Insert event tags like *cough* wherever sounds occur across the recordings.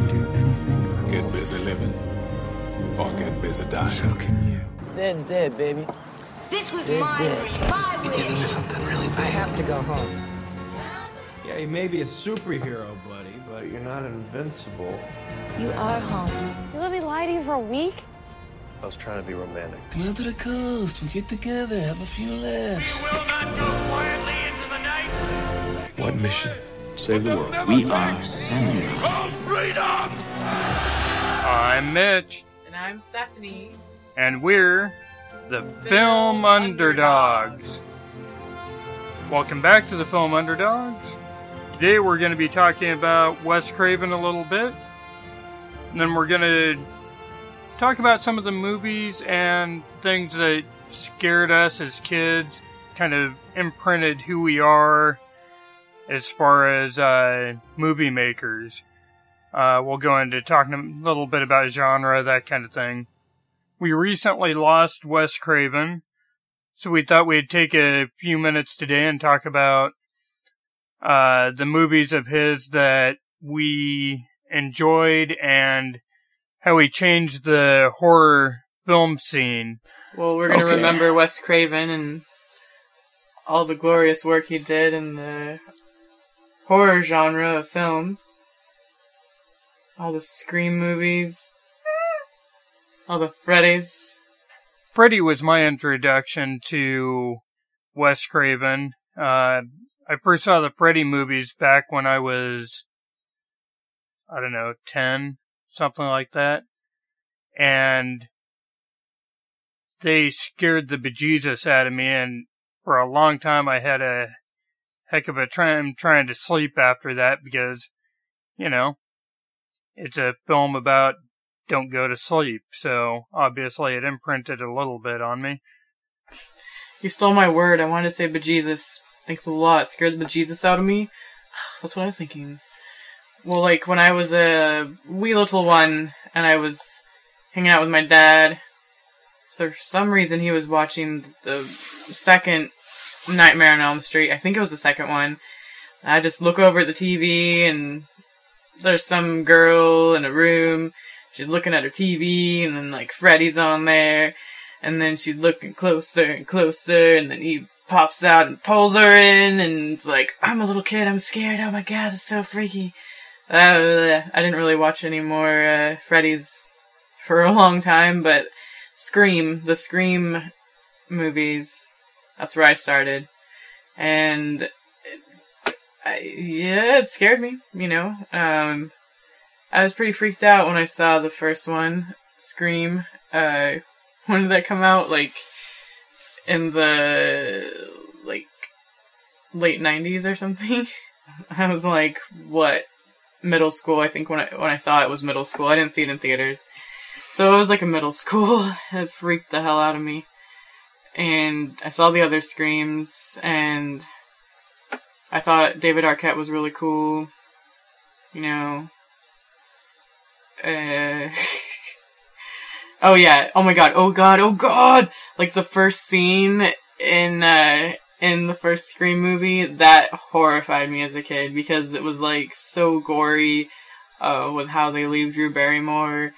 can do anything I Get busy living or get busy dying. So can you. Zed's dead, baby. This was Zed's my dead. dream. My Getting into something really bad. I have to go home. Yeah, you may be a superhero, buddy, but you're not invincible. You are home. You let me lie to you for a week? I was trying to be romantic. Come out to the coast. We get together, have a few laughs. We will not go quietly into the night. What mission? Save the world. We are samurai. I'm Mitch, And I'm Stephanie. and we're the Film Underdogs. Welcome back to the Film Underdogs. Today we're going to be talking about Wes Craven a little bit, and then we're going to talk about some of the movies and things that scared us as kids, kind of imprinted who we are as far as uh, movie makers. Uh, we'll go into talking a little bit about genre, that kind of thing. We recently lost Wes Craven, so we thought we'd take a few minutes today and talk about uh, the movies of his that we enjoyed and how he changed the horror film scene. Well, we're going to Okay. remember Wes Craven and all the glorious work he did in the horror genre of film. All the Scream movies. All the Freddy's. Freddy was my introduction to Wes Craven. Uh, I first saw the Freddy movies back when I was, I don't know, 10, something like that. And they scared the bejesus out of me, and for a long time I had a heck of a time trying to sleep after that because, you know, it's a film about don't go to sleep. So obviously it imprinted a little bit on me. You stole my word. I wanted to say bejesus. Thanks a lot. Scared the bejesus out of me. *sighs* That's what I was thinking. Well, like when I was a wee little one and I was hanging out with my dad, so for some reason he was watching the second Nightmare on Elm Street. I think it was the second one. I just look over at the TV and there's some girl in a room. She's looking at her TV and then like Freddy's on there. And then she's looking closer and closer, and then he pops out and pulls her in, and it's like, I'm a little kid, I'm scared, oh my god, it's so freaky. Uh, I didn't really watch any more uh, Freddy's for a long time, but Scream, the Scream movies, that's where I started. And I, yeah, it scared me, you know. Um, I was pretty freaked out when I saw the first one, Scream. Uh, when did that come out? Like in the like late nineties or something. *laughs* I was like, what? Middle school, I think when I when I saw it was middle school. I didn't see it in theaters. So it was like a middle *laughs* school. It freaked the hell out of me. And I saw the other screams and I thought David Arquette was really cool. You know. Uh *laughs* Oh yeah. Oh my god. Oh god. Oh god. Like the first scene in uh in the first Scream movie that horrified me as a kid because it was like so gory uh with how they leave Drew Barrymore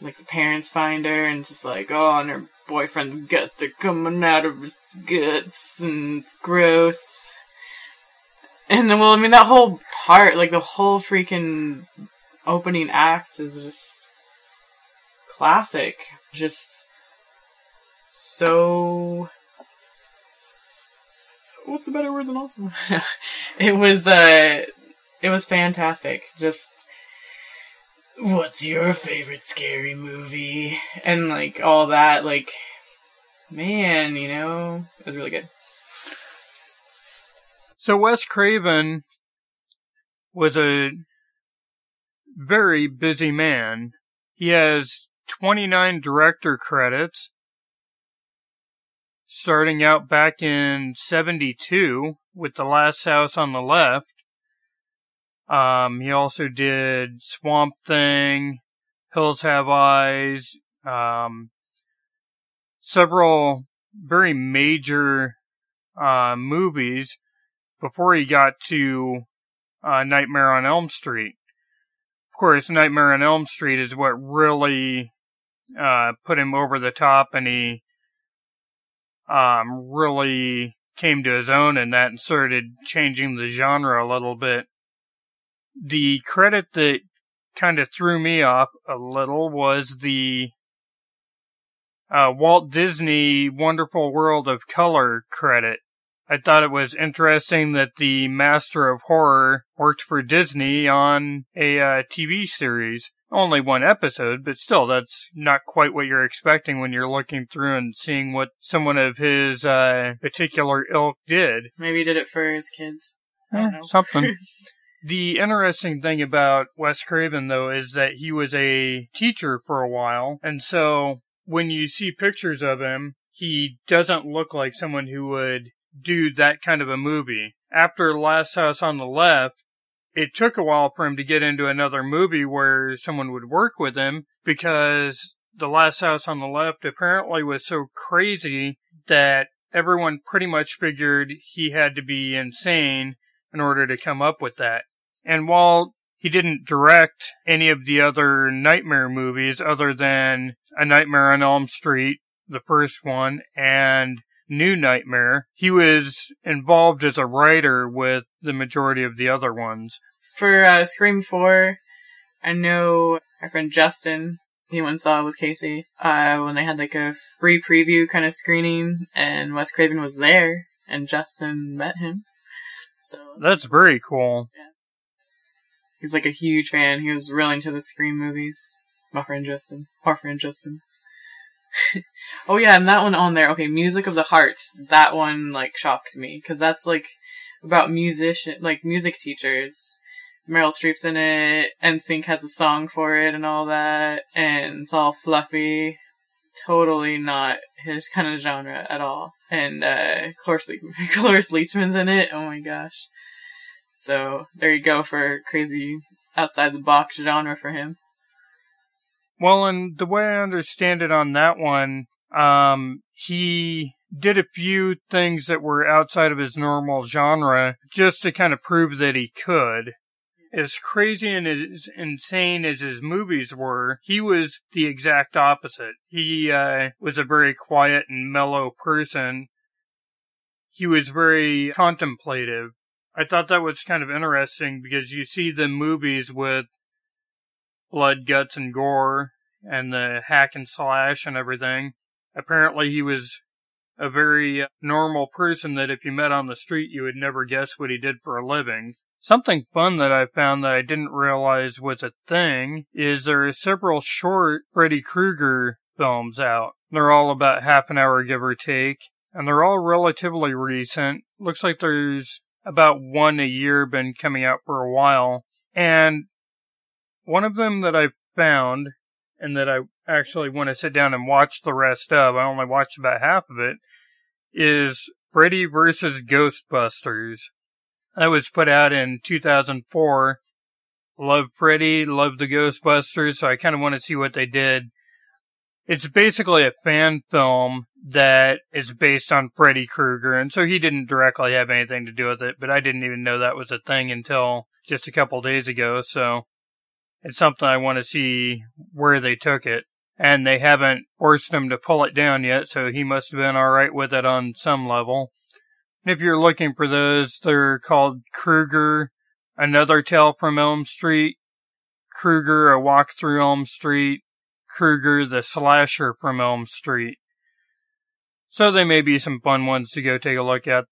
like the parents find her and just like oh and her boyfriend's guts are coming out of his guts and it's gross. And then well I mean that whole part like the whole freaking opening act is just classic. Just so. What's a better word than awesome? *laughs* it was uh, it was fantastic. Just. What's your favorite scary movie? And like all that, like, man, you know, it was really good. So Wes Craven was a very busy man. He has 29 director credits, starting out back in 72 with The Last House on the Left. Um, he also did Swamp Thing, Hills Have Eyes, um, several very major uh, movies before he got to uh, Nightmare on Elm Street. Of course, Nightmare on Elm Street is what really uh, put him over the top, and he um, really came to his own in that and started changing the genre a little bit. The credit that kind of threw me off a little was the uh, Walt Disney Wonderful World of Color credit. I thought it was interesting that the Master of Horror worked for Disney on a uh, TV series. Only one episode, but still, that's not quite what you're expecting when you're looking through and seeing what someone of his uh, particular ilk did. Maybe he did it for his kids. Eh, something. *laughs* the interesting thing about Wes Craven, though, is that he was a teacher for a while, and so when you see pictures of him, he doesn't look like someone who would do that kind of a movie. After Last House on the Left, it took a while for him to get into another movie where someone would work with him because The Last House on the Left apparently was so crazy that everyone pretty much figured he had to be insane in order to come up with that. And while he didn't direct any of the other Nightmare movies other than A Nightmare on Elm Street, the first one, and New Nightmare. He was involved as a writer with the majority of the other ones. For uh, Scream 4, I know our friend Justin, he went and saw it with Casey, uh, when they had like a free preview kind of screening, and Wes Craven was there, and Justin met him. So That's very cool. Yeah. He's like a huge fan. He was really into the Scream movies. My friend Justin. Our friend Justin. *laughs* oh yeah, and that one on there. Okay, Music of the Hearts. That one like shocked me because that's like about musician, like music teachers. Meryl Streep's in it. NSYNC has a song for it and all that, and it's all fluffy. Totally not his kind of genre at all. And uh, Cloris, Le- *laughs* Cloris Leachman's in it. Oh my gosh. So there you go for crazy outside the box genre for him. Well, and the way I understand it on that one, um, he did a few things that were outside of his normal genre just to kind of prove that he could. As crazy and as insane as his movies were, he was the exact opposite. He uh, was a very quiet and mellow person. He was very contemplative. I thought that was kind of interesting because you see the movies with blood, guts, and gore, and the hack and slash and everything. Apparently, he was a very normal person that if you met on the street, you would never guess what he did for a living. Something fun that I found that I didn't realize was a thing is there are several short Freddy Krueger films out. They're all about half an hour, give or take, and they're all relatively recent. Looks like there's about one a year been coming out for a while. And one of them that I found and that I actually want to sit down and watch the rest of, I only watched about half of it, is Freddy vs. Ghostbusters. That was put out in 2004. Love Freddy, love the Ghostbusters, so I kind of want to see what they did. It's basically a fan film that is based on Freddy Krueger, and so he didn't directly have anything to do with it, but I didn't even know that was a thing until just a couple days ago, so it's something I want to see where they took it. And they haven't forced him to pull it down yet, so he must have been alright with it on some level. And if you're looking for those, they're called Krueger, Another Tale from Elm Street, Krueger, A Walk Through Elm Street, Krueger, the Slasher from Elm Street. So they may be some fun ones to go take a look at.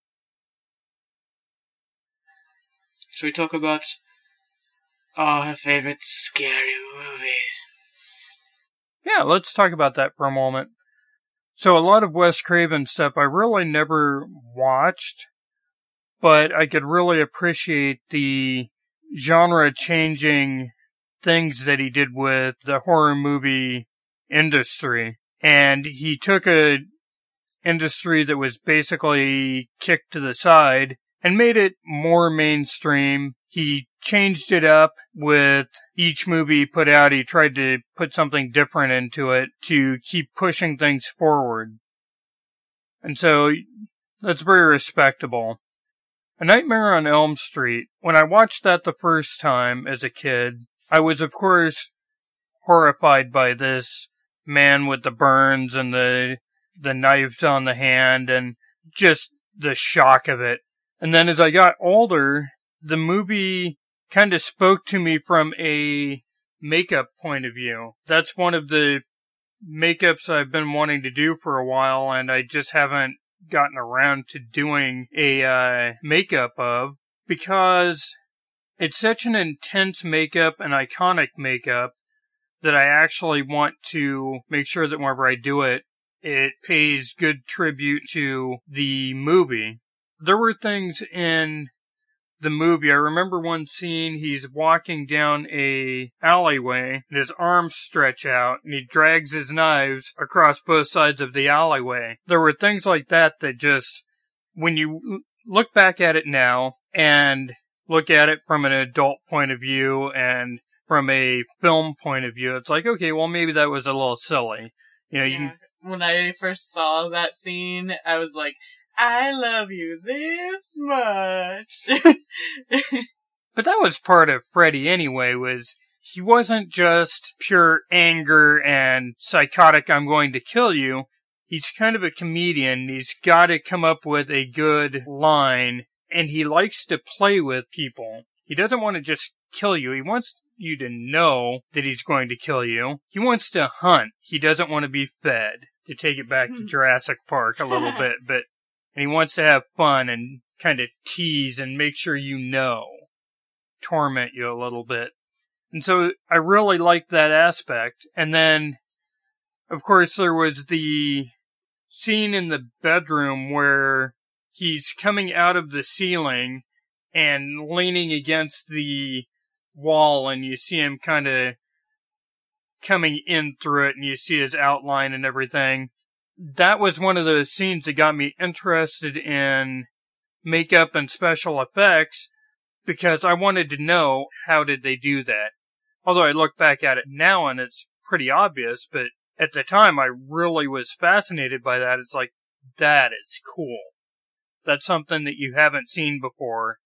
Should we talk about our favorite scary movies? Yeah, let's talk about that for a moment. So a lot of Wes Craven stuff I really never watched, but I could really appreciate the genre changing things that he did with the horror movie industry. And he took a industry that was basically kicked to the side and made it more mainstream. He changed it up with each movie he put out. He tried to put something different into it to keep pushing things forward. And so that's very respectable. A Nightmare on Elm Street, when I watched that the first time as a kid, I was, of course, horrified by this man with the burns and the the knives on the hand and just the shock of it. And then as I got older, the movie kind of spoke to me from a makeup point of view. That's one of the makeups I've been wanting to do for a while and I just haven't gotten around to doing a uh, makeup of because it's such an intense makeup and iconic makeup that I actually want to make sure that whenever I do it, it pays good tribute to the movie. There were things in the movie. I remember one scene, he's walking down a alleyway and his arms stretch out and he drags his knives across both sides of the alleyway. There were things like that that just, when you look back at it now and look at it from an adult point of view and from a film point of view, it's like, okay, well, maybe that was a little silly. You know, you Yeah. can, When I first saw that scene, I was like, I love you this much. *laughs* but that was part of Freddy anyway, was he wasn't just pure anger and psychotic, I'm going to kill you. He's kind of a comedian. He's got to come up with a good line and he likes to play with people. He doesn't want to just kill you. He wants you to know that he's going to kill you. He wants to hunt. He doesn't want to be fed. To take it back to hmm. Jurassic Park a little *laughs* bit, but and he wants to have fun and kind of tease and make sure you know, torment you a little bit. And so I really liked that aspect. And then, of course, there was the scene in the bedroom where he's coming out of the ceiling and leaning against the wall and you see him kind of coming in through it and you see his outline and everything. That was one of those scenes that got me interested in makeup and special effects because I wanted to know how did they do that. Although I look back at it now and it's pretty obvious, but at the time I really was fascinated by that. It's like, that is cool. That's something that you haven't seen before.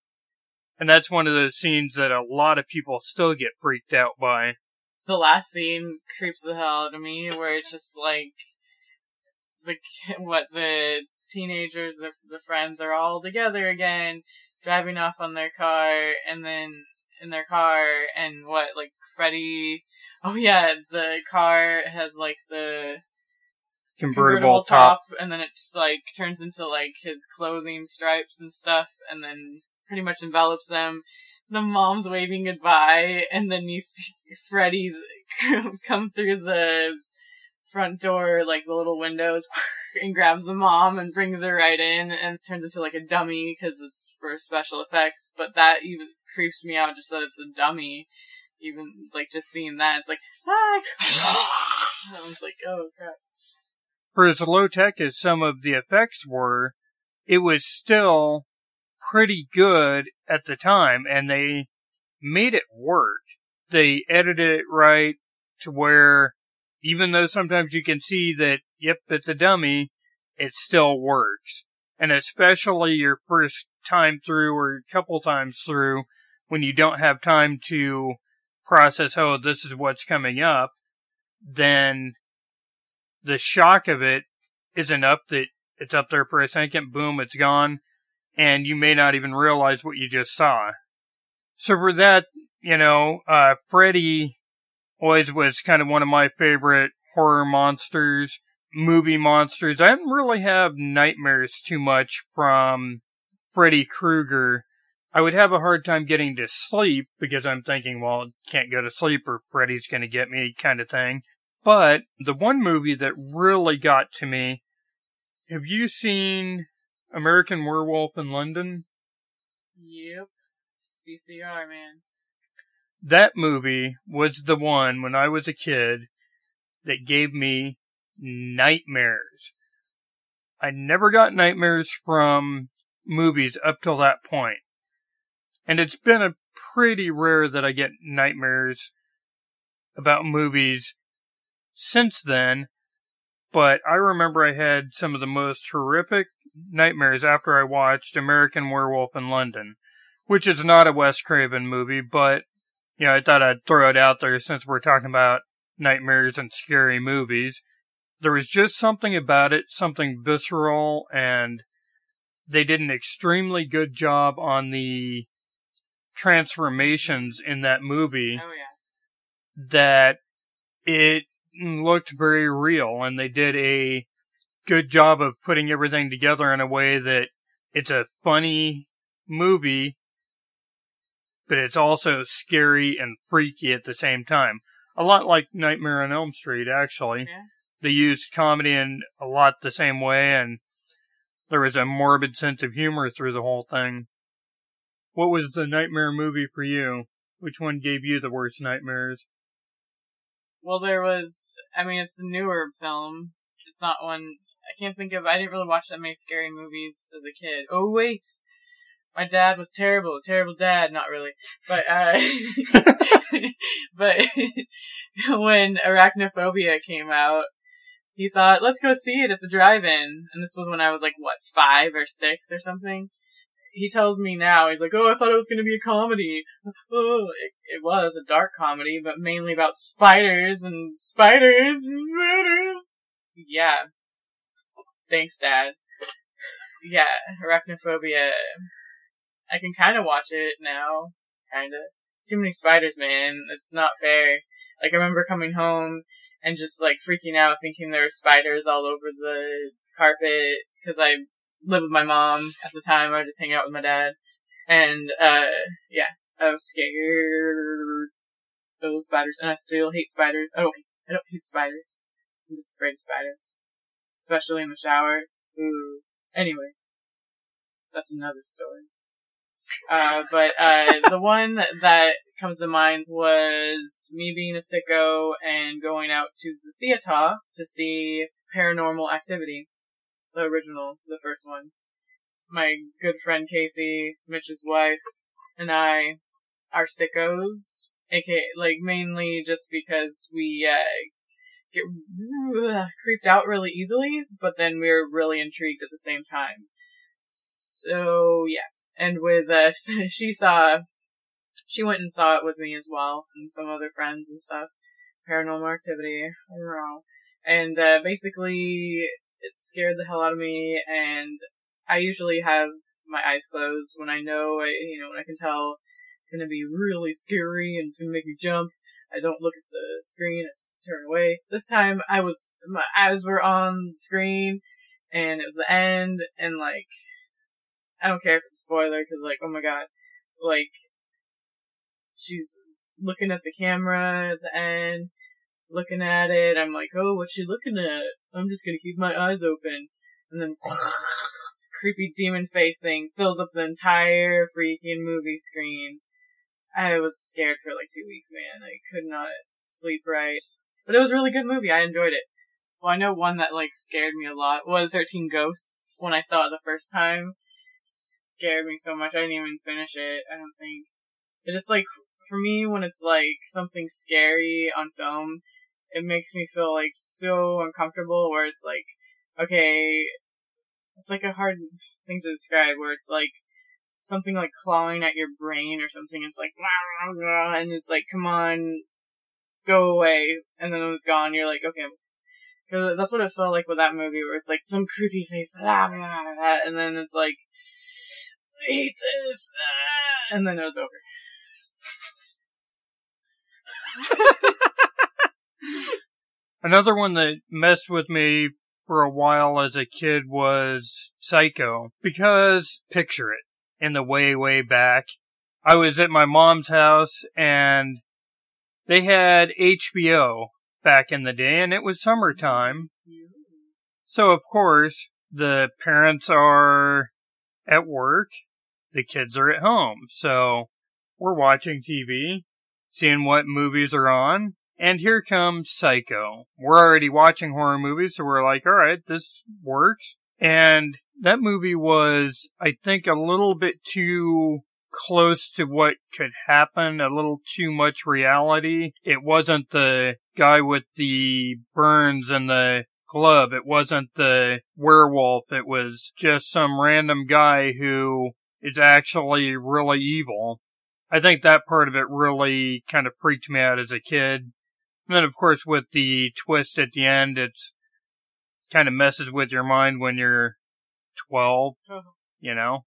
And that's one of those scenes that a lot of people still get freaked out by. the last scene creeps the hell out of me, where it's just like the what the teenagers, the, the friends are all together again, driving off on their car, and then in their car, and what like Freddy. Oh yeah, the car has like the Convertible, top. and then it just like turns into like his clothing stripes and stuff, and then pretty much envelops them. The mom's waving goodbye, and then you see *laughs* Freddy's *laughs* come through the front door, like the little windows, *laughs* and grabs the mom and brings her right in, and turns into like a dummy because it's for special effects. But that even creeps me out just that it's a dummy. Even like just seeing that, it's like, ah! *laughs* I was like, oh crap. For as low tech as some of the effects were, it was still pretty good at the time and they made it work. They edited it right to where even though sometimes you can see that, yep, it's a dummy, it still works. And especially your first time through or a couple times through when you don't have time to process, oh, this is what's coming up, then the shock of it isn't up that it's up there for a second, boom, it's gone, and you may not even realize what you just saw. So for that, you know, uh, Freddy always was kind of one of my favorite horror monsters, movie monsters. I didn't really have nightmares too much from Freddy Krueger. I would have a hard time getting to sleep because I'm thinking, well, can't go to sleep or Freddy's going to get me kind of thing. But the one movie that really got to me, have you seen American Werewolf in London? Yep. CCR, man. That movie was the one when I was a kid that gave me nightmares. I never got nightmares from movies up till that point. And it's been a pretty rare that I get nightmares about movies since then, but I remember I had some of the most horrific nightmares after I watched American Werewolf in London, which is not a Wes Craven movie, but you know, I thought I'd throw it out there since we're talking about nightmares and scary movies. There was just something about it, something visceral, and they did an extremely good job on the transformations in that movie. Oh yeah. That it looked very real, and they did a good job of putting everything together in a way that it's a funny movie, but it's also scary and freaky at the same time. A lot like Nightmare on Elm Street, actually. Yeah. They used comedy in a lot the same way, and there was a morbid sense of humor through the whole thing. What was the nightmare movie for you? Which one gave you the worst nightmares? Well, there was. I mean, it's a newer film. It's not one. I can't think of. I didn't really watch that many scary movies as a kid. Oh wait, my dad was terrible. Terrible dad. Not really, but uh, *laughs* but *laughs* when Arachnophobia came out, he thought, "Let's go see it at the drive-in." And this was when I was like what five or six or something. He tells me now, he's like, "Oh, I thought it was going to be a comedy." *laughs* Oh, it, it was a dark comedy, but mainly about spiders and spiders and spiders. Yeah. Thanks, Dad. Yeah, arachnophobia. I can kind of watch it now. Kind of. Too many spiders, man. It's not fair. Like, I remember coming home and just, like, freaking out thinking there were spiders all over the carpet because I lived with my mom at the time. I would just hang out with my dad. And, uh, yeah, I was scared of spiders, and I still hate spiders. I don't, I don't hate spiders. I'm just afraid of spiders. Especially in the shower. Ooh. Anyways. That's another story. Uh, but, uh, the one that comes to mind was me being a sicko and going out to the theater to see Paranormal Activity. The original, the first one. My good friend Casey, Mitch's wife, and I are sickos. aka like mainly just because we uh, get creeped out really easily, but then we're really intrigued at the same time. So yeah, and with uh, *laughs* she saw, she went and saw it with me as well, and some other friends and stuff. Paranormal Activity, know, and uh, basically it scared the hell out of me, and I usually have my eyes closed when I know, I, you know, when I can tell it's gonna be really scary and it's gonna make me jump. I don't look at the screen, I just turn away. This time I was, my eyes were on the screen and it was the end and like, I don't care if it's a spoiler cause like, oh my god, like, she's looking at the camera at the end, looking at it, I'm like, oh, what's she looking at? I'm just gonna keep my eyes open. And then, *laughs* creepy demon face thing fills up the entire freaking movie screen. I was scared for like two weeks, man. I could not sleep right. But it was a really good movie. I enjoyed it. Well, I know one that like scared me a lot was 13 Ghosts when I saw it the first time. Scared me so much I didn't even finish it, I don't think. It just like, for me, when it's like something scary on film, it makes me feel like so uncomfortable where it's like, okay, it's like a hard thing to describe where it's like, something like clawing at your brain or something. It's like, *laughs* and it's like, come on, go away. And then when it's gone, you're like, okay. Cause that's what it felt like with that movie where it's like some creepy face, ah, ah, ah, and then it's like, I hate this, and then it was over. *laughs* Another one that messed with me for a while as a kid was Psycho. Because, picture it in the way, way back. I was at my mom's house and they had HBO back in the day and it was summertime. So of course, the parents are at work, the kids are at home. So we're watching TV, seeing what movies are on, and here comes Psycho. We're already watching horror movies, so we're like, alright, this works. And that movie was, I think, a little bit too close to what could happen, a little too much reality. It wasn't the guy with the burns and the glove. It wasn't the werewolf. It was just some random guy who is actually really evil. I think that part of it really kind of freaked me out as a kid. And then, of course, with the twist at the end, it's kind of messes with your mind when you're 12, uh-huh. you know?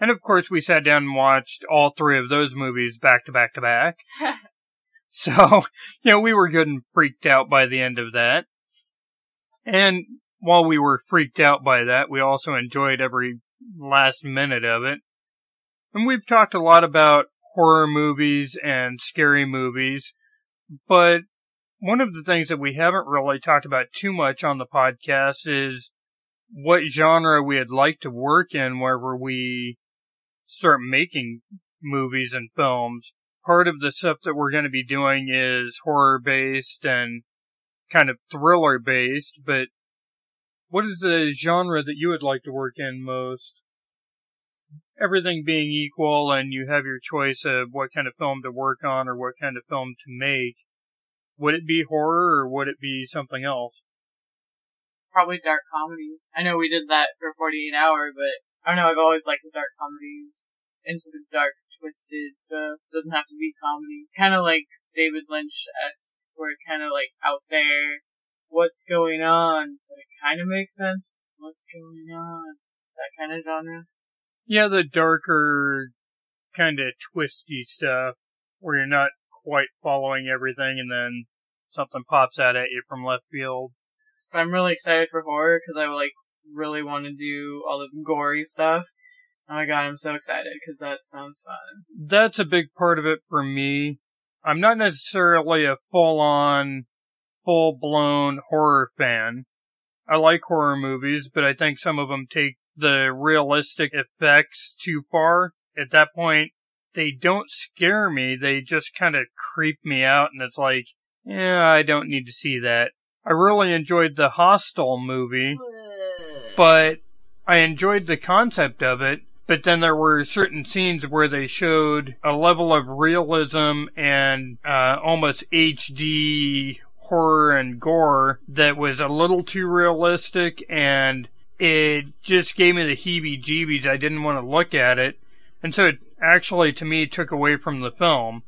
And of course, we sat down and watched all three of those movies back to back to back. *laughs* so, *laughs* you know, we were good and freaked out by the end of that. And while we were freaked out by that, we also enjoyed every last minute of it. And we've talked a lot about horror movies and scary movies, but one of the things that we haven't really talked about too much on the podcast is what genre we'd like to work in wherever we start making movies and films. Part of the stuff that we're going to be doing is horror based and kind of thriller based, but what is the genre that you would like to work in most? Everything being equal and you have your choice of what kind of film to work on or what kind of film to make, would it be horror or would it be something else? Probably dark comedy. I know we did that for 48 Hour, but I don't know, I've always liked the dark comedies. Into the dark, twisted stuff. Doesn't have to be comedy. Kind of like David Lynch-esque, where it kind of like out there, what's going on, but it kind of makes sense. What's going on? That kind of genre. Yeah, the darker, kind of twisty stuff, where you're not quite following everything and then something pops out at you from left field. I'm really excited for horror because I like really want to do all this gory stuff. Oh my god, I'm so excited because that sounds fun. That's a big part of it for me. I'm not necessarily a full on, full blown horror fan. I like horror movies, but I think some of them take the realistic effects too far. At that point, they don't scare me, they just kind of creep me out, and it's like, yeah, I don't need to see that. I really enjoyed the Hostel movie, but I enjoyed the concept of it. But then there were certain scenes where they showed a level of realism and uh, almost HD horror and gore that was a little too realistic, and it just gave me the heebie-jeebies. I didn't want to look at it, and so it actually, to me, took away from the film.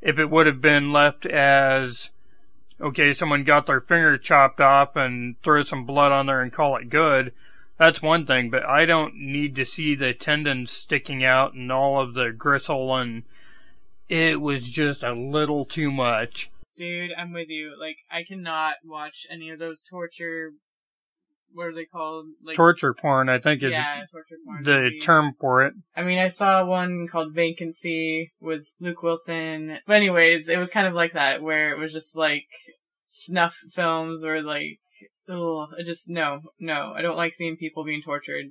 If it would have been left as okay, someone got their finger chopped off and throw some blood on there and call it good. That's one thing, but I don't need to see the tendons sticking out and all of the gristle and it was just a little too much. Dude, I'm with you. Like, I cannot watch any of those torture. What are they called? Like torture porn, I think is yeah, torture porn the movies. term for it. I mean, I saw one called Vacancy with Luke Wilson. But anyways, it was kind of like that, where it was just like snuff films or like, ugh, I just, no, no. I don't like seeing people being tortured.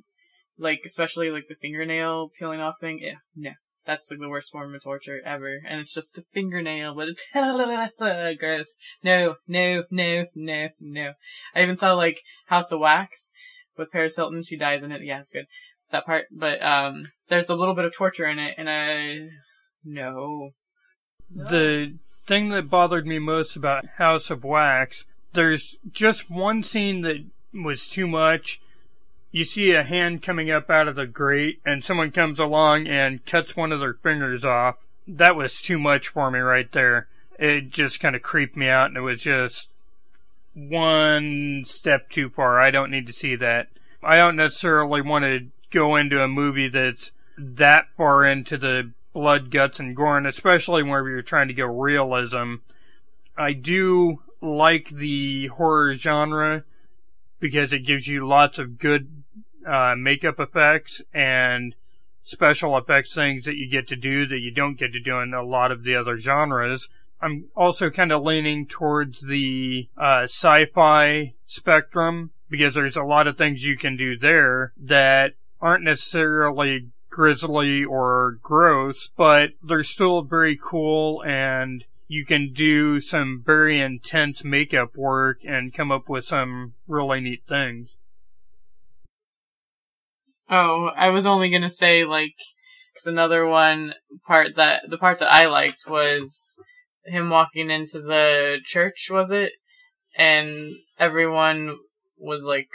Like, especially like the fingernail peeling off thing. Yeah, no. That's like the worst form of torture ever. And it's just a fingernail, but it's *laughs* gross. No, no, no, no, no. I even saw like House of Wax with Paris Hilton. She dies in it. Yeah, it's good. That part. But, um, there's a little bit of torture in it and I, no. The thing that bothered me most about House of Wax, there's just one scene that was too much. You see a hand coming up out of the grate, and someone comes along and cuts one of their fingers off. That was too much for me right there. It just kind of creeped me out, and it was just one step too far. I don't need to see that. I don't necessarily want to go into a movie that's that far into the blood, guts, and gore, and especially whenever you're trying to go realism. I do like the horror genre because it gives you lots of good uh, makeup effects and special effects things that you get to do that you don't get to do in a lot of the other genres. I'm also kind of leaning towards the uh, sci-fi spectrum because there's a lot of things you can do there that aren't necessarily grisly or gross, but they're still very cool and you can do some very intense makeup work and come up with some really neat things. Oh, I was only gonna say like, cause another one part that the part that I liked was him walking into the church. Was it? And everyone was like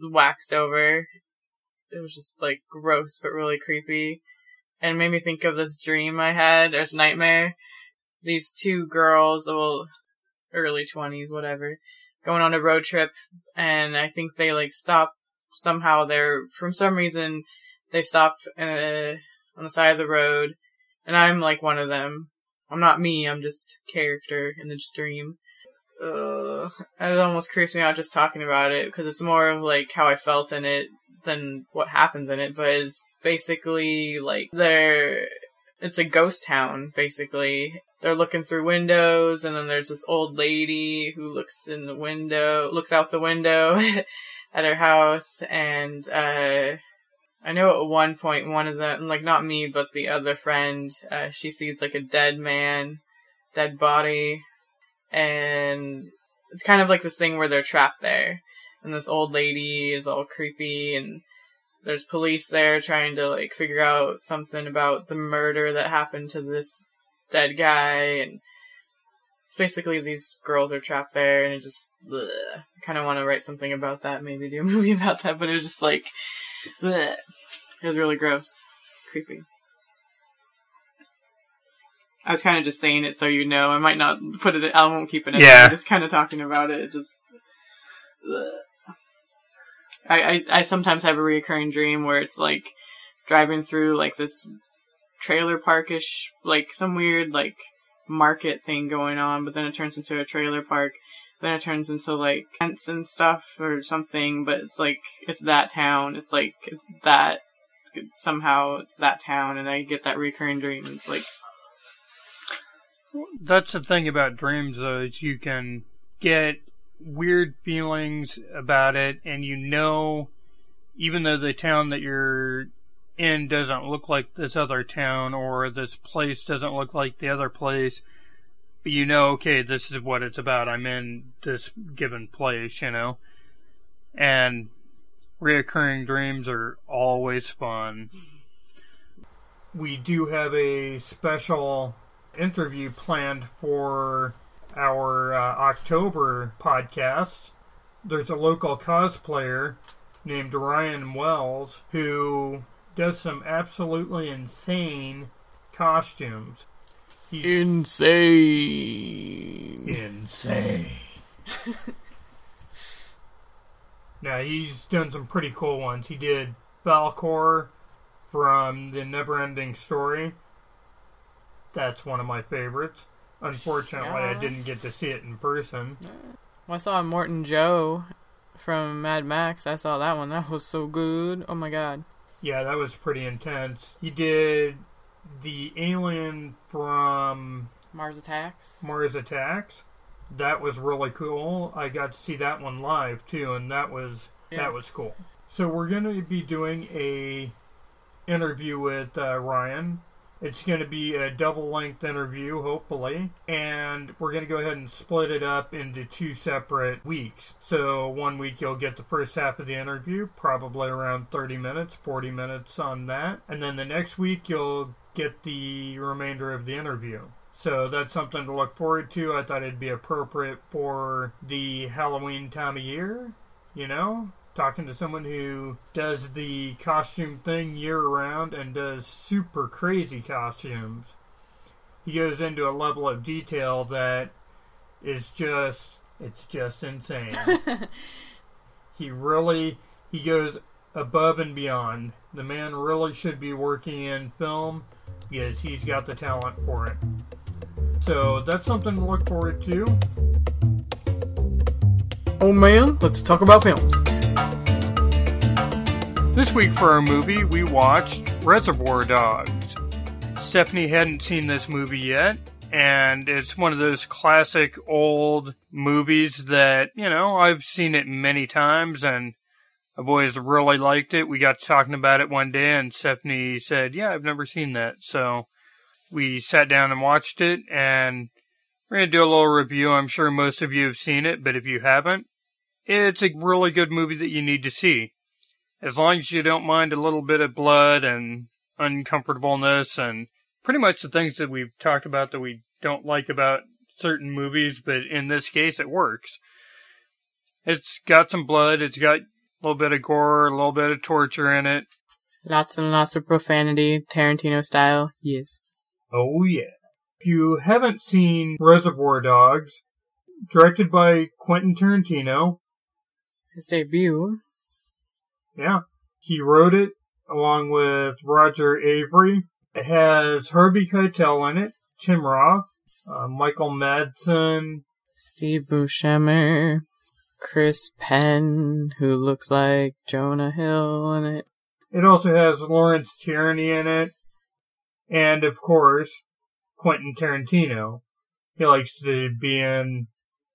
waxed over. It was just like gross but really creepy. and made me think of this dream I had, this nightmare. These two girls, well, early 20s, whatever, going on a road trip, and I think they like stop somehow. They're, from some reason, they stop uh, on the side of the road, and I'm like one of them. I'm not me, I'm just character in the dream. Uh, it almost creeps me out just talking about it because it's more of like how I felt in it than what happens in it. But it's basically like they're it's a ghost town basically. They're looking through windows, and then there's this old lady who looks in the window, looks out the window *laughs* at her house, and uh, I know at one point one of them, like not me, but the other friend, uh, she sees like a dead man, dead body, and it's kind of like this thing where they're trapped there, and this old lady is all creepy, and there's police there trying to like figure out something about the murder that happened to this dead guy, and basically these girls are trapped there, and it just kind of want to write something about that, maybe do a *laughs* movie about that, but it was just like. Bleh. It was really gross. Creepy. I was kind of just saying it so you know. I might not put it. I won't keep it in. Yeah. I'm just kind of talking about it. it just. I, I I sometimes have a recurring dream where it's like driving through like this trailer parkish, like some weird like market thing going on, but then it turns into a trailer park. Then it turns into like tents and stuff or something, but it's like it's that town. It's like it's that somehow it's that town, and I get that recurring dream. It's like That's the thing about dreams, though, is you can get weird feelings about it, and you know, even though the town that you're in doesn't look like this other town, or this place doesn't look like the other place, but you know, okay, this is what it's about. I'm in this given place, you know? And reoccurring dreams are always fun. We do have a special interview planned for our uh, October podcast. There's a local cosplayer named Ryan Wells who does some absolutely insane costumes. He's insane. Insane. *laughs* now he's done some pretty cool ones. He did Falkor from the Neverending Story. That's one of my favorites. Unfortunately, I didn't get to see it in person. Well, I saw Immortan Joe from Mad Max. I saw that one. That was so good. Oh my god. Yeah, that was pretty intense. He did the alien from Mars Attacks. Mars Attacks. That was really cool. I got to see that one live too, and that was Yeah. that was cool. So we're going to be doing a interview with uh, Ryan. It's going to be a double length interview, hopefully, and we're going to go ahead and split it up into two separate weeks. So one week you'll get the first half of the interview, probably around 30 minutes, 40 minutes on that, and then the next week you'll get the remainder of the interview. So that's something to look forward to. I thought it'd be appropriate for the Halloween time of year, you know? Talking to someone who does the costume thing year round and does super crazy costumes. He goes into a level of detail that is just, it's just insane. *laughs* he really, he goes above and beyond. The man really should be working in film because he's got the talent for it. So that's something to look forward to. Oh man, let's talk about films. This week for our movie, we watched Reservoir Dogs. Stephanie hadn't seen this movie yet, and it's one of those classic old movies that, you know, I've seen it many times and I've always really liked it. We got talking about it one day and Stephanie said, Yeah, I've never seen that. So we sat down and watched it and we're going to do a little review. I'm sure most of you have seen it, but if you haven't, it's a really good movie that you need to see as long as you don't mind a little bit of blood and uncomfortableness and pretty much the things that we've talked about that we don't like about certain movies, but in this case it works. It's got some blood, it's got a little bit of gore, a little bit of torture in it. Lots and lots of profanity, Tarantino style. Yes. Oh yeah. If you haven't seen Reservoir Dogs, directed by Quentin Tarantino, His debut. Yeah, he wrote it along with Roger Avary. It has Harvey Keitel in it, Tim Roth, uh, Michael Madsen, Steve Buscemi. Chris Penn, who looks like Jonah Hill in it. It also has Lawrence Tierney in it, and of course, Quentin Tarantino. He likes to be in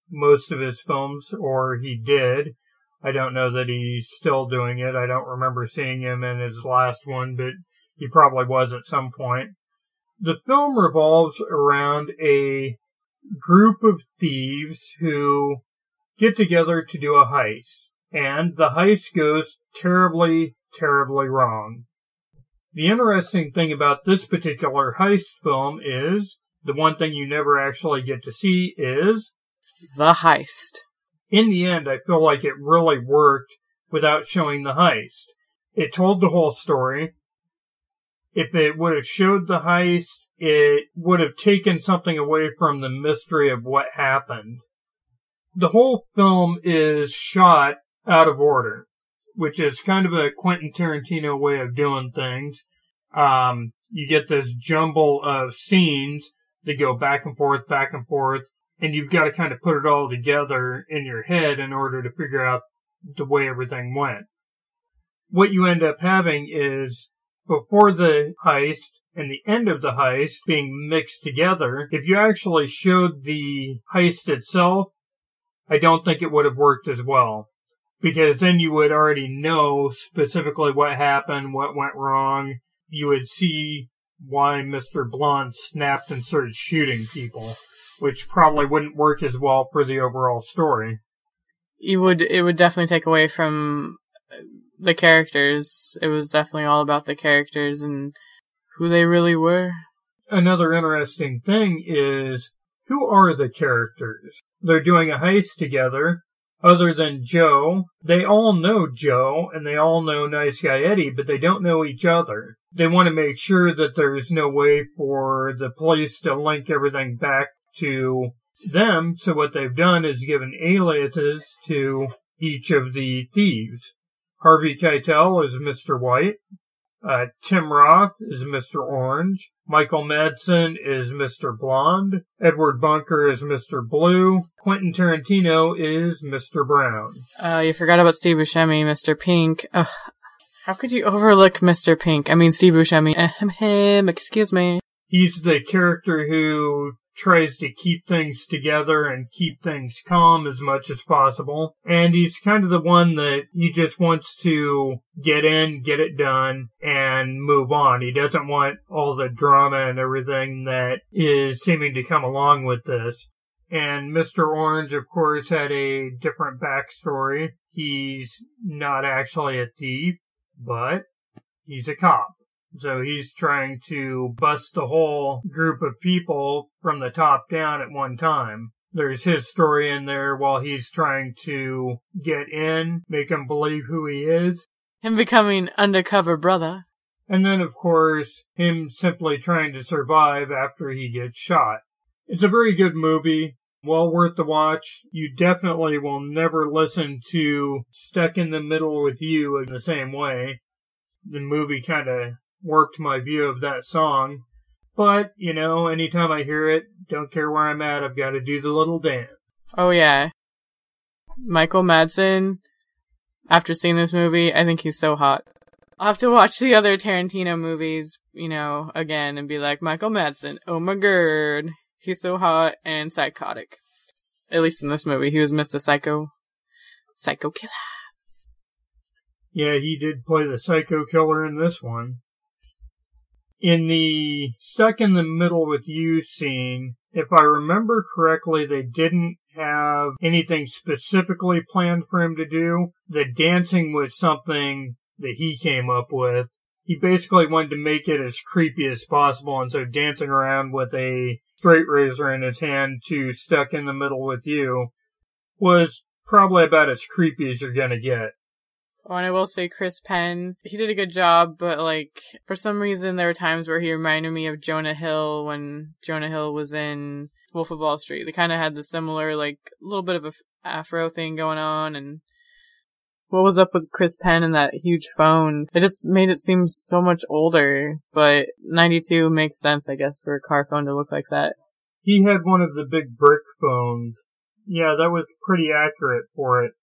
most of his films, or he did. I don't know that he's still doing it. I don't remember seeing him in his last one, but he probably was at some point. The film revolves around a group of thieves who get together to do a heist, and the heist goes terribly, terribly wrong. The interesting thing about this particular heist film is the one thing you never actually get to see is The Heist. In the end, I feel like it really worked without showing the heist. It told the whole story. If it would have showed the heist, it would have taken something away from the mystery of what happened. The whole film is shot out of order, which is kind of a Quentin Tarantino way of doing things. Um, you get this jumble of scenes that go back and forth, back and forth, and you've got to kind of put it all together in your head in order to figure out the way everything went. What you end up having is before the heist and the end of the heist being mixed together, if you actually showed the heist itself, I don't think it would have worked as well. Because then you would already know specifically what happened, what went wrong. You would see why Mr. Blonde snapped and started shooting people, which probably wouldn't work as well for the overall story. You would, it would definitely take away from uh, the characters. It was definitely all about the characters and who they really were. Another interesting thing is who are the characters? They're doing a heist together. Other than Joe, they all know Joe and they all know Nice Guy Eddie, but they don't know each other. They want to make sure that there's no way for the police to link everything back to them. So what they've done is given aliases to each of the thieves. Harvey Keitel is Mr. White. Uh, Tim Roth is Mr. Orange. Michael Madsen is Mr. Blonde. Edward Bunker is Mr. Blue. Quentin Tarantino is Mr. Brown. Uh, you forgot about Steve Buscemi, Mr. Pink. Ugh. How could you overlook Mr. Pink? I mean, Steve Buscemi. Ahem, him, excuse me. He's the character who tries to keep things together and keep things calm as much as possible. And he's kind of the one that he just wants to get in, get it done, and move on. He doesn't want all the drama and everything that is seeming to come along with this. And Mr. Orange, of course, had a different backstory. He's not actually a thief, but he's a cop. So he's trying to bust the whole group of people from the top down at one time. There's his story in there while he's trying to get in, make him believe who he is. Him becoming undercover brother. And then, of course, him simply trying to survive after he gets shot. It's a very good movie. Well worth the watch. You definitely will never listen to Stuck in the Middle with You in the same way. The movie kind of warped my view of that song. But, you know, anytime I hear it, don't care where I'm at, I've got to do the little dance. Oh yeah. Michael Madsen, after seeing this movie, I think he's so hot. I'll have to watch the other Tarantino movies, you know, again and be like, Michael Madsen, oh my god, he's so hot and psychotic. At least in this movie, he was Mr. Psycho, Psycho Killer. Yeah, he did play the psycho killer in this one. In the stuck in the middle with you scene, if I remember correctly, they didn't have anything specifically planned for him to do. The dancing was something that he came up with. He basically wanted to make it as creepy as possible, and so dancing around with a straight razor in his hand to stuck in the middle with you was probably about as creepy as you're gonna get. Oh, and I will say Chris Penn, he did a good job, but like, for some reason there were times where he reminded me of Jonah Hill when Jonah Hill was in Wolf of Wall Street. They kind of had the similar, like, little bit of a afro thing going on and what was up with Chris Penn and that huge phone? It just made it seem so much older, but 92 makes sense, I guess, for a car phone to look like that. He had one of the big brick phones. Yeah, that was pretty accurate for it.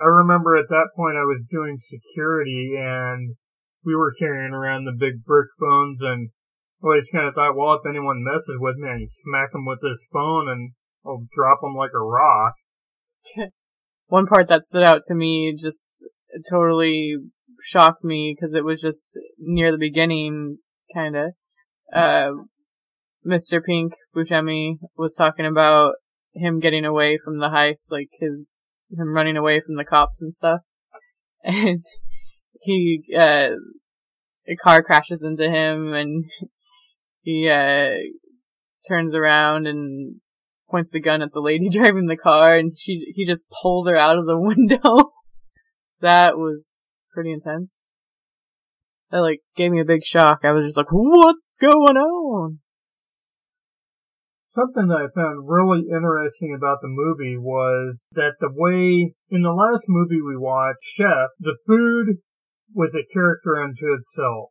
I remember at that point I was doing security and we were carrying around the big brick phones and I always kind of thought, well, if anyone messes with me, I smack them with this phone and I'll drop them like a rock. *laughs* One part that stood out to me just totally shocked me because it was just near the beginning, kind of. Uh, Mr. Pink Buscemi was talking about him getting away from the heist, like his him running away from the cops and stuff. *laughs* And he, uh, a car crashes into him and *laughs* he, uh, turns around and points the gun at the lady *laughs* driving the car and she, he just pulls her out of the window. that was pretty intense. That like gave me a big shock. I was just like, what's going on? Something that I found really interesting about the movie was that the way in the last movie we watched, Chef, the food was a character unto itself.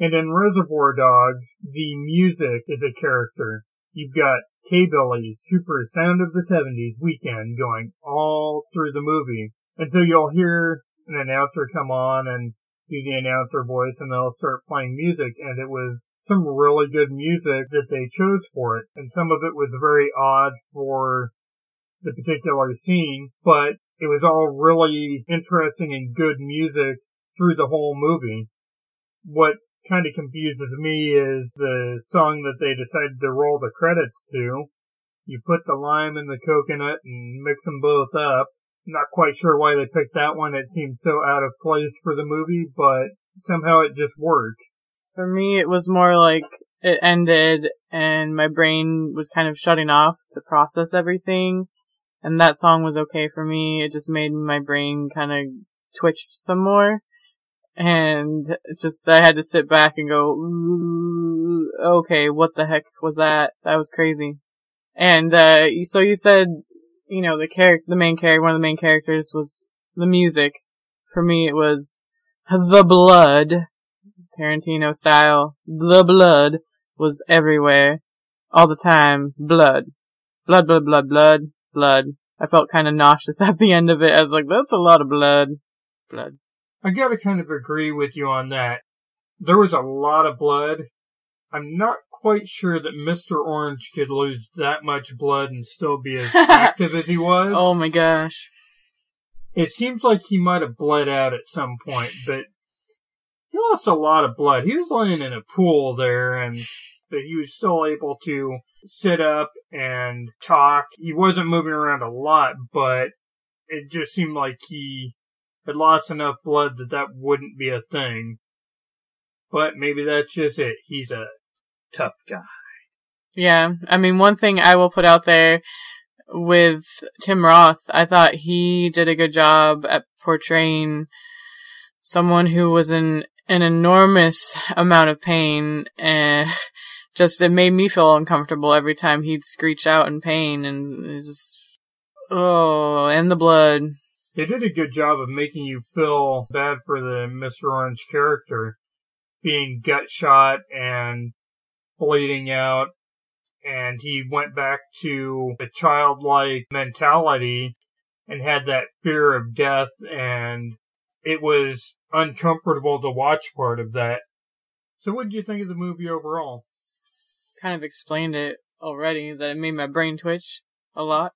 And in Reservoir Dogs, the music is a character. You've got K-Billy's Super Sound of the 70s weekend going all through the movie. And so you'll hear an announcer come on and do the announcer voice and they'll start playing music and it was some really good music that they chose for it. And some of it was very odd for the particular scene, but it was all really interesting and good music through the whole movie. What kind of confuses me is the song that they decided to roll the credits to. You put the lime in the coconut and mix them both up not quite sure why they picked that one. It seemed so out of place for the movie, but somehow it just worked. For me, it was more like it ended and my brain was kind of shutting off to process everything. And that song was okay for me. It just made my brain kind of twitch some more. And just, I had to sit back and go, okay, what the heck was that? That was crazy. And, uh, so you said you know, the character, the main character, one of the main characters was the music. For me, it was the blood, Tarantino style. The blood was everywhere, all the time. Blood, blood, blood, blood, blood, blood. I felt kind of nauseous *laughs* at the end of it. I was like, that's a lot of blood, blood. I gotta kind of agree with you on that. There was a lot of blood, I'm not quite sure that Mr. Orange could lose that much blood and still be as *laughs* active as he was. Oh my gosh. It seems like he might have bled out at some point, but he lost a lot of blood. He was laying in a pool there and but he was still able to sit up and talk. He wasn't moving around a lot, but it just seemed like he had lost enough blood that that wouldn't be a thing. But maybe that's just it. He's a tough guy. Yeah, I mean, one thing I will put out there with Tim Roth, I thought he did a good job at portraying someone who was in an enormous amount of pain and *laughs* just it made me feel uncomfortable every time he'd screech out in pain and it just oh and the blood they did a good job of making you feel bad for the mr orange character being gut shot and bleeding out and he went back to a childlike mentality and had that fear of death and it was uncomfortable to watch part of that. So what did you think of the movie overall? Kind of explained it already that it made my brain twitch a lot.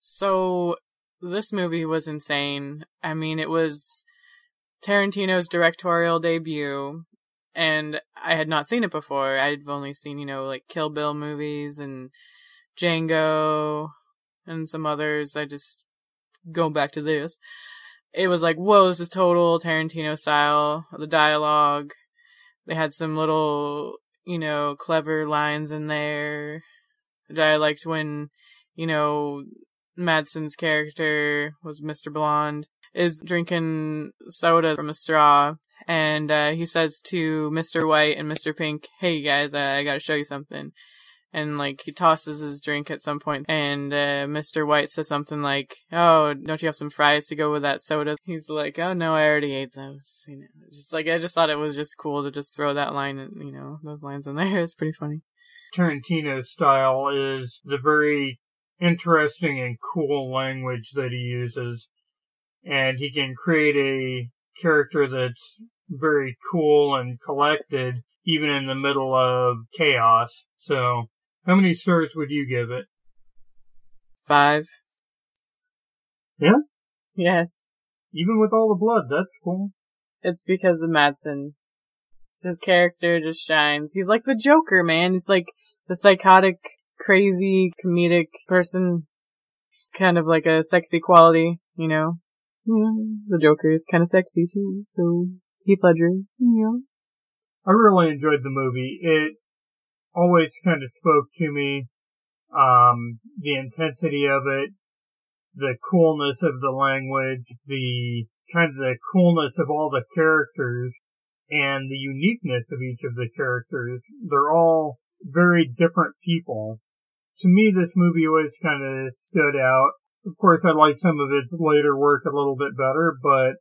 So this movie was insane. I mean, it was Tarantino's directorial debut and I had not seen it before. I'd only seen, you know, like Kill Bill movies and Django and some others. I just go back to this. It was like, whoa, this is total Tarantino style. The dialogue. They had some little, you know, clever lines in there. I liked when, you know, Madsen's character was Mr. Blonde. is drinking soda from a straw. And uh, he says to Mr. White and Mr. Pink, "Hey guys, uh, I gotta show you something." And like he tosses his drink at some point, and uh, Mr. White says something like, "Oh, don't you have some fries to go with that soda?" He's like, "Oh no, I already ate those." You know, just like I just thought it was just cool to just throw that line, and you know, those lines in *laughs* there. It's pretty funny. Tarantino's style is the very interesting and cool language that he uses. And he can create a character that's very cool and collected, even in the middle of chaos. So, how many stars would you give it? Five. Yeah? Yes. Even with all the blood, that's cool. It's because of Madsen. His character just shines. He's like the Joker, man. He's like the psychotic, crazy, comedic person. Kind of like a sexy quality, you know? Yeah, the Joker is kind of sexy too, so Heath Ledger, know? I really enjoyed the movie. It always kind of spoke to me. Um, the intensity of it, the coolness of the language, the kind of the coolness of all the characters, and the uniqueness of each of the characters. They're all very different people. To me, this movie always kind of stood out. Of course, I like some of its later work a little bit better, but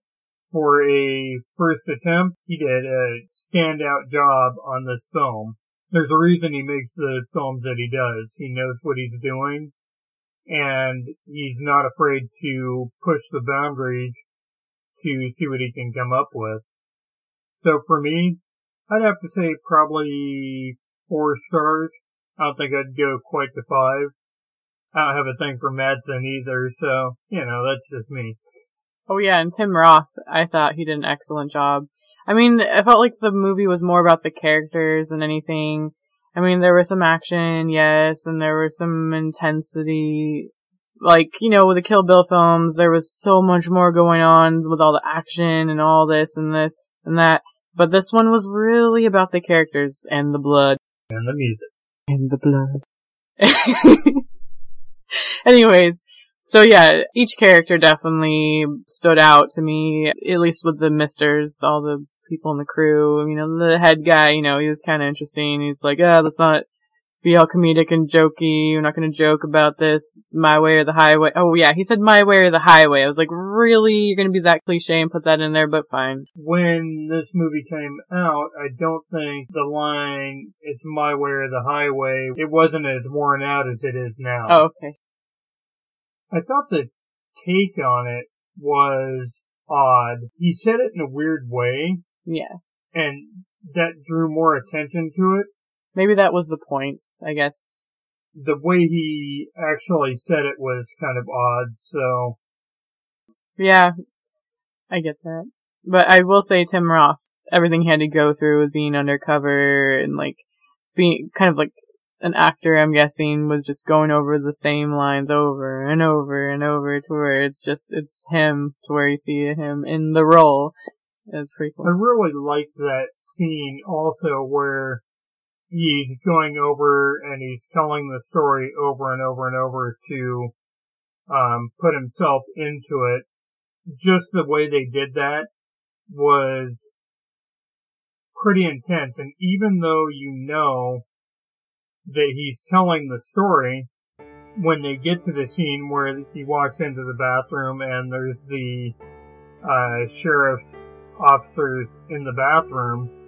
for a first attempt, he did a standout job on this film. There's a reason he makes the films that he does. He knows what he's doing, and he's not afraid to push the boundaries to see what he can come up with. So for me, I'd have to say probably four stars. I don't think I'd go quite to five. I don't have a thing for Madsen either, so, you know, that's just me. Oh yeah, and Tim Roth, I thought he did an excellent job. I mean, I felt like the movie was more about the characters than anything. I mean, there was some action, yes, and there was some intensity. Like, you know, with the Kill Bill films, there was so much more going on with all the action and all this and this and that. But this one was really about the characters and the blood. And the music. And the blood. *laughs* *laughs* Anyways, so yeah, each character definitely stood out to me, at least with the misters, all the people in the crew. You know, the head guy, you know, he was kind of interesting. He's like, oh, let's not be all comedic and jokey. We're not going to joke about this. It's my way or the highway. Oh yeah, he said my way or the highway. I was like, really? You're going to be that cliche and put that in there, but fine. When this movie came out, I don't think the line, it's my way or the highway, it wasn't as worn out as it is now. Oh, okay. I thought the take on it was odd. He said it in a weird way. Yeah. And that drew more attention to it. Maybe that was the point, I guess. The way he actually said it was kind of odd, so. Yeah, I get that. But I will say Tim Roth, everything he had to go through with being undercover and like being kind of like an actor, I'm guessing, was just going over the same lines over and over and over to where it's just, it's him to where you see him in the role. It's pretty cool. I really like that scene also where he's going over and he's telling the story over and over and over to um, put himself into it. Just the way they did that was pretty intense. And even though you know that he's telling the story, when they get to the scene where he walks into the bathroom and there's the uh, sheriff's officers in the bathroom,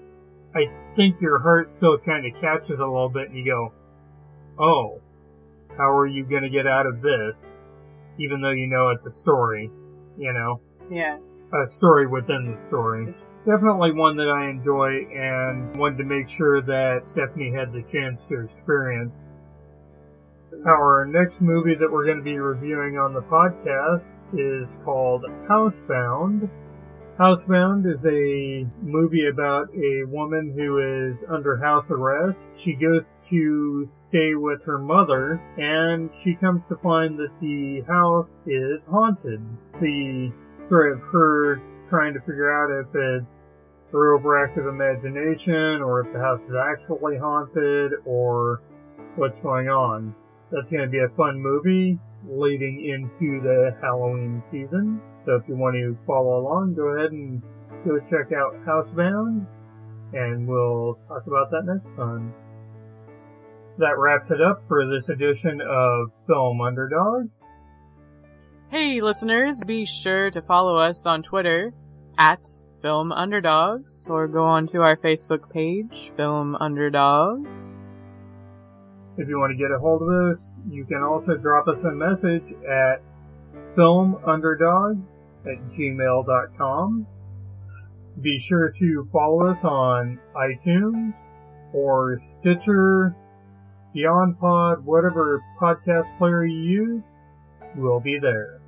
I think your heart still kind of catches a little bit and you go, oh, how are you going to get out of this? Even though you know it's a story, you know? Yeah. A story within the story. Definitely one that I enjoy and wanted to make sure that Stephanie had the chance to experience. Our next movie that we're going to be reviewing on the podcast is called Housebound. Housebound is a movie about a woman who is under house arrest. She goes to stay with her mother and she comes to find that the house is haunted. The story of her trying to figure out if it's her overactive imagination or if the house is actually haunted or what's going on. That's going to be a fun movie leading into the Halloween season. So if you want to follow along, go ahead and go check out Housebound, and we'll talk about that next time. That wraps it up for this edition of Film Underdogs. Hey, listeners, be sure to follow us on Twitter at Film Underdogs or go on to our Facebook page, Film Underdogs. If you want to get a hold of us, you can also drop us a message at filmunderdogs at gmail.com. Be sure to follow us on iTunes or Stitcher, Beyond Pod, whatever podcast player you use, we'll be there.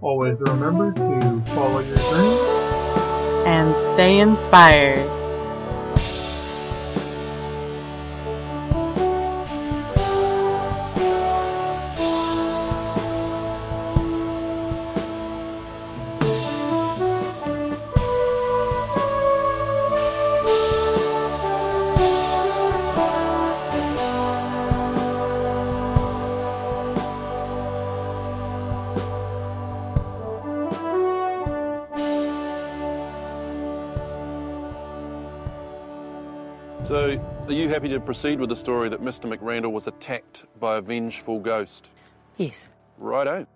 Always remember to follow your dreams and stay inspired. Proceed with the story that Mr. McRandall was attacked by a vengeful ghost? Yes. Right Righto.